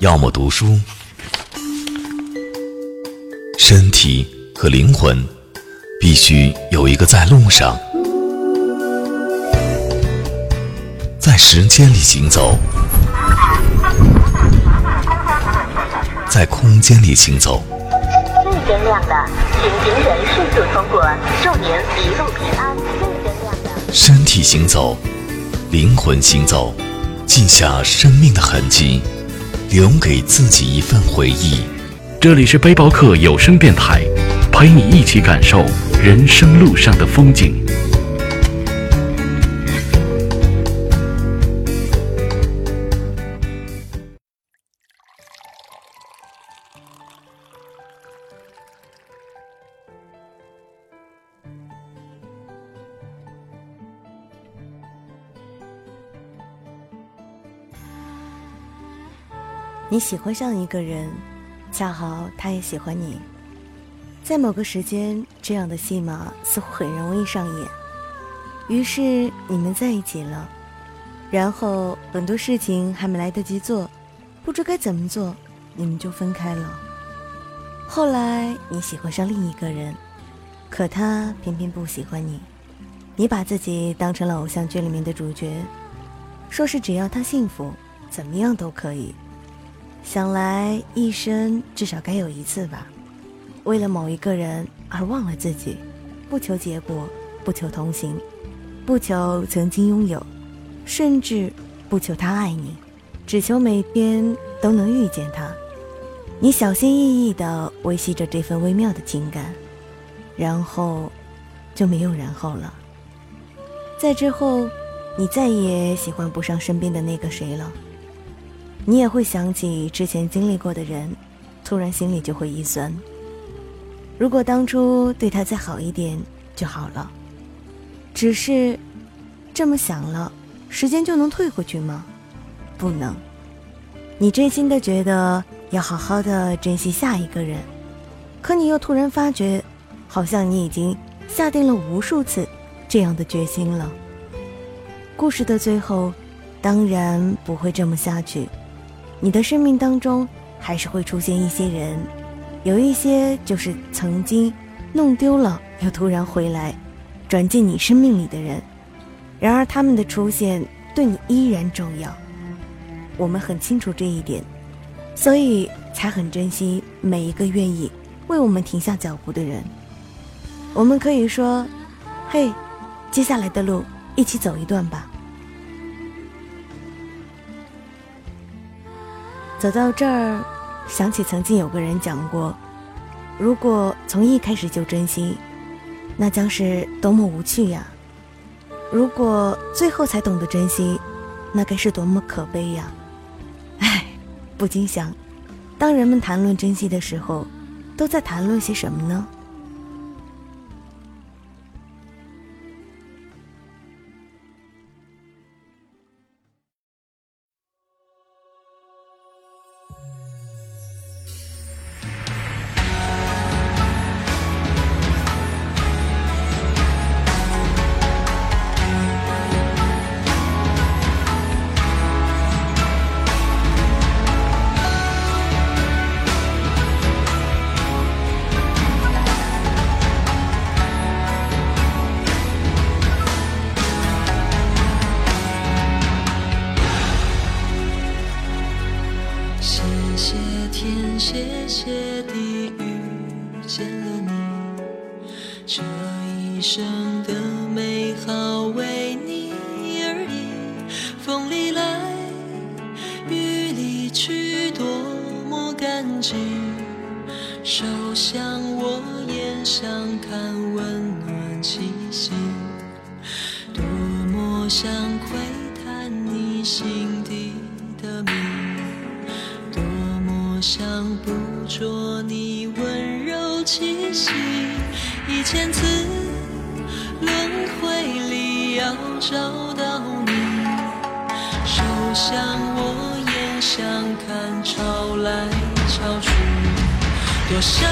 要么读书。身体和灵魂必须有一个在路上，在时间里行走，在空间里行走。绿灯亮了，请行人迅速通过，祝您一路平安。绿灯亮了。身体行走，灵魂行走，记下生命的痕迹，留给自己一份回忆。这里是背包客有声电台，陪你一起感受人生路上的风景。你喜欢上一个人，恰好他也喜欢你，在某个时间，这样的戏码似乎很容易上演。于是你们在一起了，然后很多事情还没来得及做，不知该怎么做，你们就分开了。后来你喜欢上另一个人，可他偏偏不喜欢你，你把自己当成了偶像剧里面的主角，说是只要他幸福，怎么样都可以。想来一生至少该有一次吧，为了某一个人而忘了自己，不求结果，不求同行，不求曾经拥有，甚至不求他爱你，只求每天都能遇见他。你小心翼翼地维系着这份微妙的情感，然后就没有然后了。在之后，你再也喜欢不上身边的那个谁了。你也会想起之前经历过的人，突然心里就会一酸。如果当初对他再好一点就好了。只是，这么想了，时间就能退回去吗？不能。你真心的觉得要好好的珍惜下一个人，可你又突然发觉，好像你已经下定了无数次这样的决心了。故事的最后，当然不会这么下去。你的生命当中还是会出现一些人，有一些就是曾经弄丢了又突然回来，转进你生命里的人。然而他们的出现对你依然重要，我们很清楚这一点，所以才很珍惜每一个愿意为我们停下脚步的人。我们可以说：“嘿，接下来的路一起走一段吧。”走到这儿，想起曾经有个人讲过：如果从一开始就珍惜，那将是多么无趣呀！如果最后才懂得珍惜，那该是多么可悲呀！唉，不禁想，当人们谈论珍惜的时候，都在谈论些什么呢？谢天，谢谢地，遇见了你，这一生的美好为你而已。风里来，雨里去，多么感激，手相。像我，眼相看，潮来潮去，多少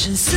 生死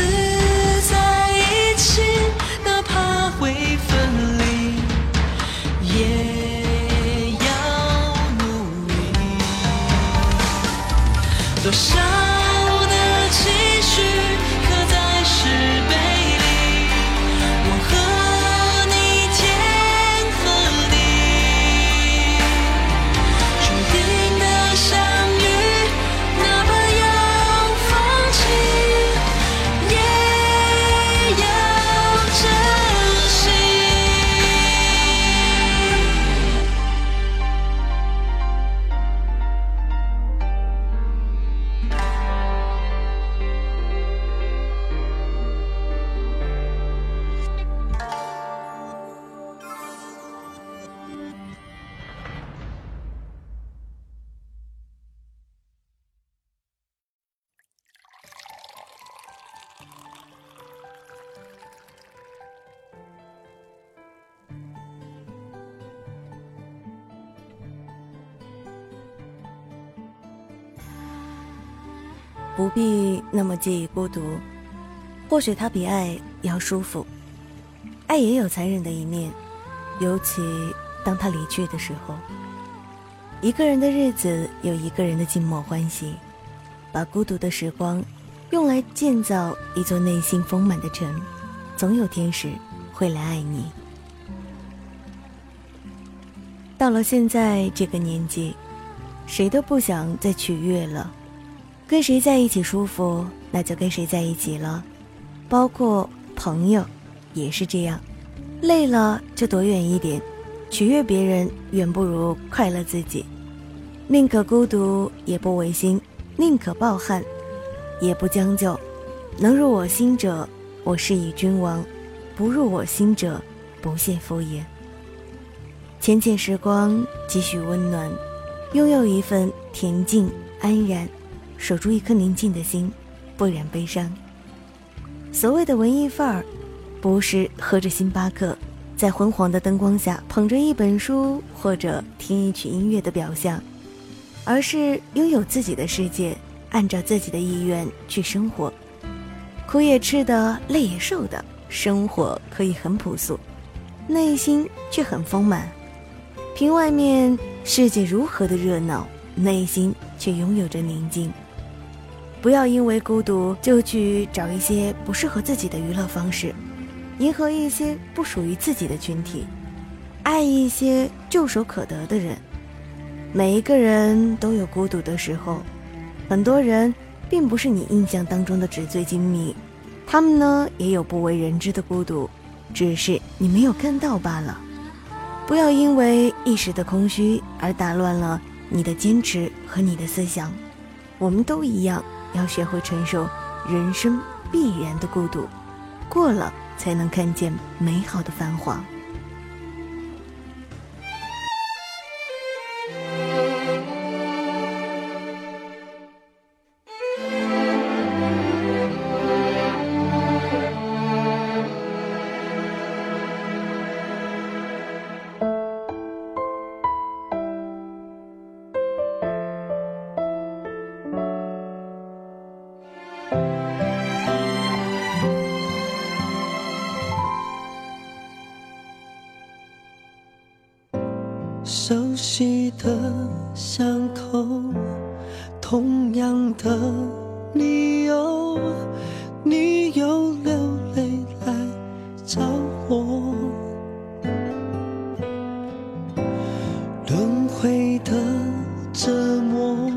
不必那么介意孤独，或许它比爱要舒服。爱也有残忍的一面，尤其当他离去的时候。一个人的日子有一个人的静默欢喜，把孤独的时光用来建造一座内心丰满的城，总有天使会来爱你。到了现在这个年纪，谁都不想再取悦了。跟谁在一起舒服，那就跟谁在一起了，包括朋友，也是这样。累了就躲远一点，取悦别人远不如快乐自己。宁可孤独也不违心，宁可抱憾，也不将就。能入我心者，我是以君王；不入我心者，不屑敷衍。浅浅时光，几许温暖，拥有一份恬静安然。守住一颗宁静的心，不染悲伤。所谓的文艺范儿，不是喝着星巴克，在昏黄的灯光下捧着一本书或者听一曲音乐的表象，而是拥有自己的世界，按照自己的意愿去生活。苦也吃的，累也受的，生活可以很朴素，内心却很丰满。凭外面世界如何的热闹，内心却拥有着宁静。不要因为孤独就去找一些不适合自己的娱乐方式，迎合一些不属于自己的群体，爱一些唾手可得的人。每一个人都有孤独的时候，很多人并不是你印象当中的纸醉金迷，他们呢也有不为人知的孤独，只是你没有看到罢了。不要因为一时的空虚而打乱了你的坚持和你的思想。我们都一样。要学会承受人生必然的孤独，过了才能看见美好的繁华。的折磨，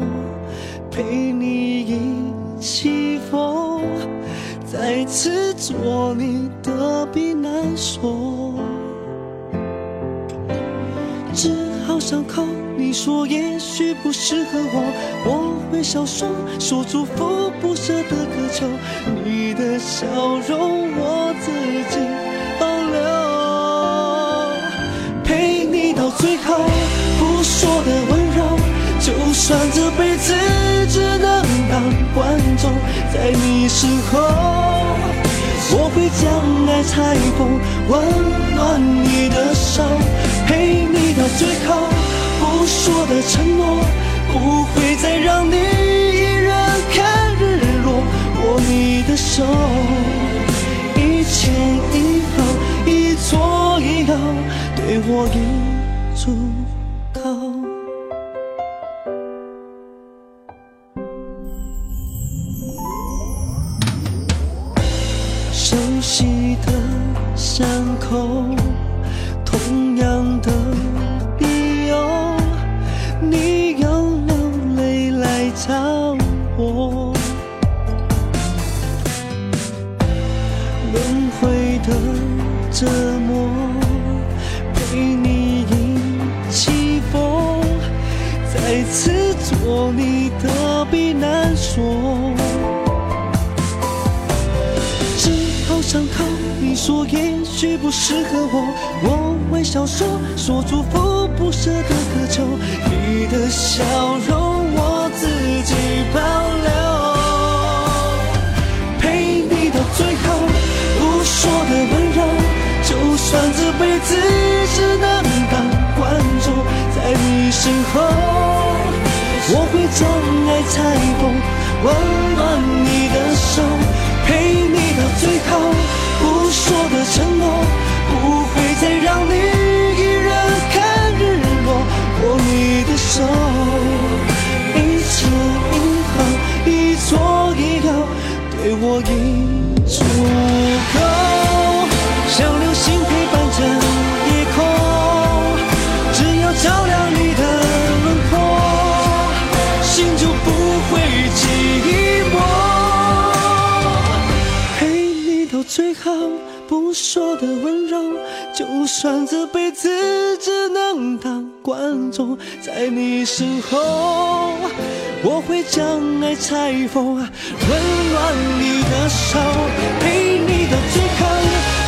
陪你一起疯，再次做你的避难所。治好伤口，你说也许不适合我，我会笑说说祝福，不舍得渴求你的笑容，我自己保留，陪你到最后，说的温柔，就算这辈子只能当观众，在你身后，我会将爱裁缝，温暖你的手，陪你到最后，不说的承诺，不会再让你一人看日落，握你的手，一前一后，一左一右，对我已足口，同样的理由，你又流泪来找我。轮回的折磨，陪你一起疯，再次做你的避难所。治好伤口，你说也许不适合我，我微笑说说祝福，不舍得渴求你的笑容，我自己保留，陪你到最后，不说的温柔，就算这辈子只能当观众，在你身后，我会将爱裁缝，温暖你的手。陪你到最，承诺，不会再让你一人看日落。握你的手，一前一后，一左一右，对我已足够。说的温柔，就算这辈子只能当观众，在你身后，我会将爱拆封，温暖你的手，陪你到最后，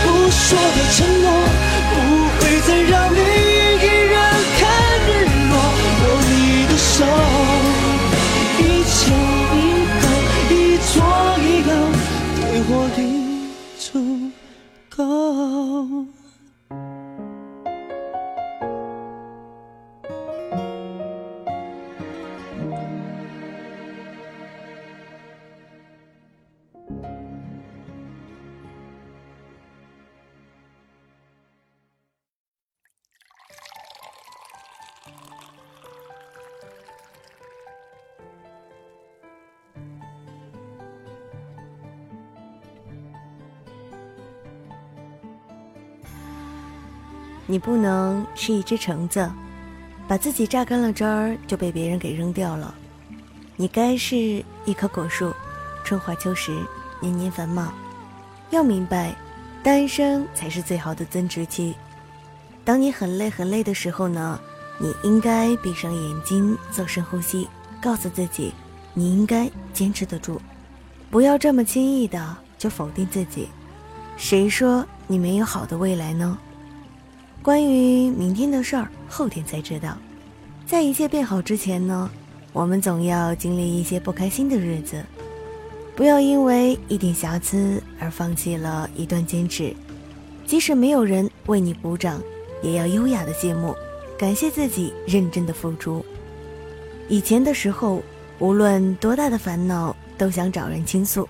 不说的承诺，不会再让你你不能是一只橙子，把自己榨干了汁儿就被别人给扔掉了。你该是一棵果树，春华秋实，年年繁茂。要明白，单身才是最好的增值期。当你很累很累的时候呢，你应该闭上眼睛做深呼吸，告诉自己，你应该坚持得住，不要这么轻易的就否定自己。谁说你没有好的未来呢？关于明天的事儿，后天才知道。在一切变好之前呢，我们总要经历一些不开心的日子。不要因为一点瑕疵而放弃了一段坚持，即使没有人为你鼓掌，也要优雅的谢幕，感谢自己认真的付出。以前的时候，无论多大的烦恼，都想找人倾诉；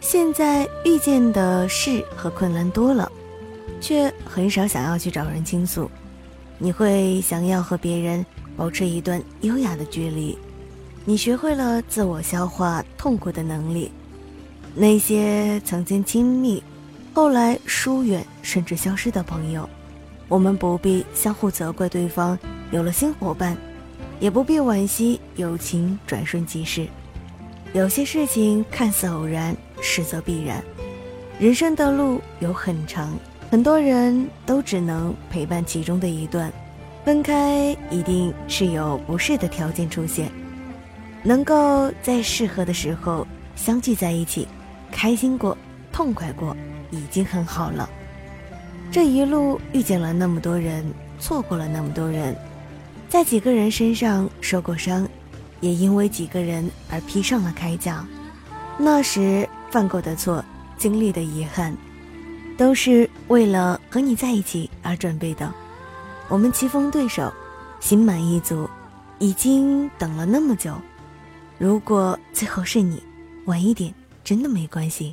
现在遇见的事和困难多了。却很少想要去找人倾诉，你会想要和别人保持一段优雅的距离，你学会了自我消化痛苦的能力。那些曾经亲密，后来疏远甚至消失的朋友，我们不必相互责怪对方有了新伙伴，也不必惋惜友情转瞬即逝。有些事情看似偶然，实则必然。人生的路有很长，很多人都只能陪伴其中的一段，分开一定是有不适的条件出现，能够在适合的时候相聚在一起。开心过，痛快过，已经很好了。这一路遇见了那么多人，错过了那么多人，在几个人身上受过伤，也因为几个人而披上了铠甲。那时犯过的错，经历的遗憾，都是为了和你在一起而准备的。我们棋逢对手，心满意足，已经等了那么久。如果最后是你，晚一点。真的没关系。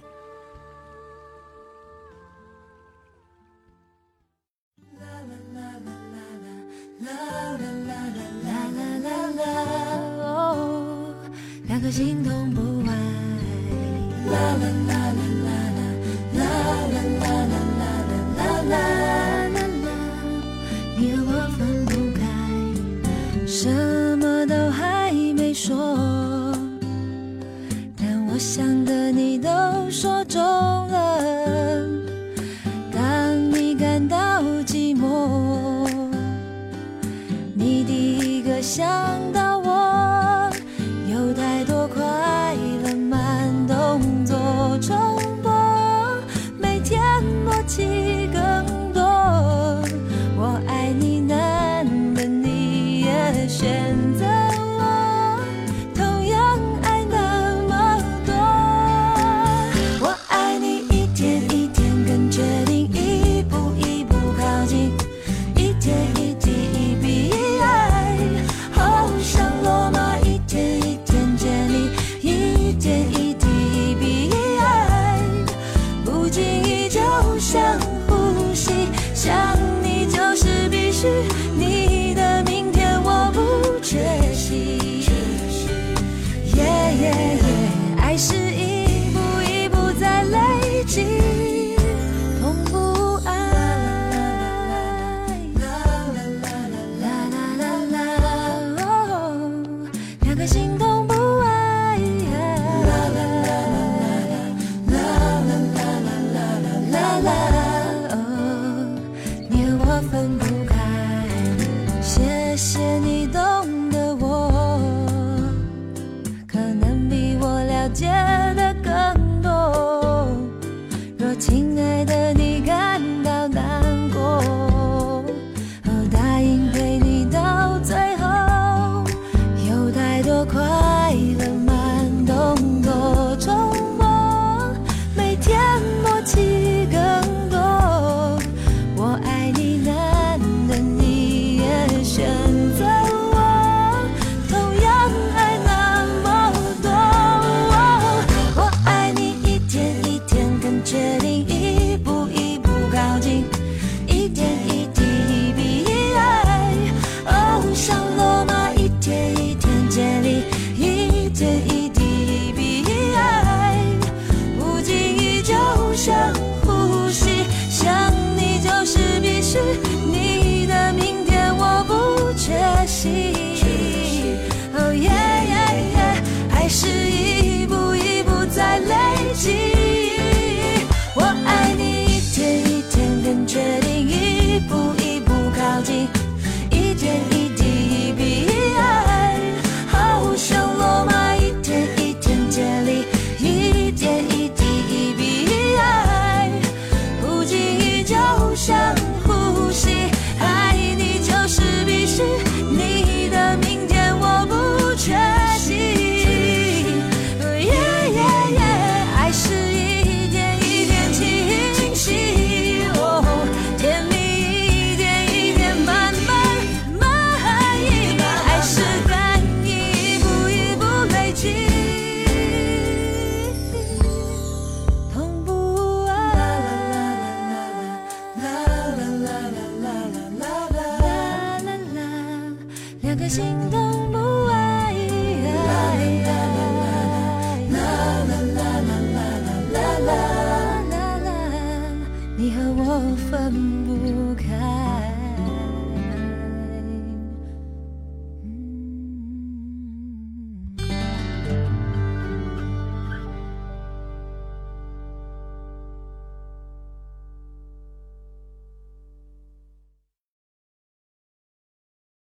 两颗心同步爱。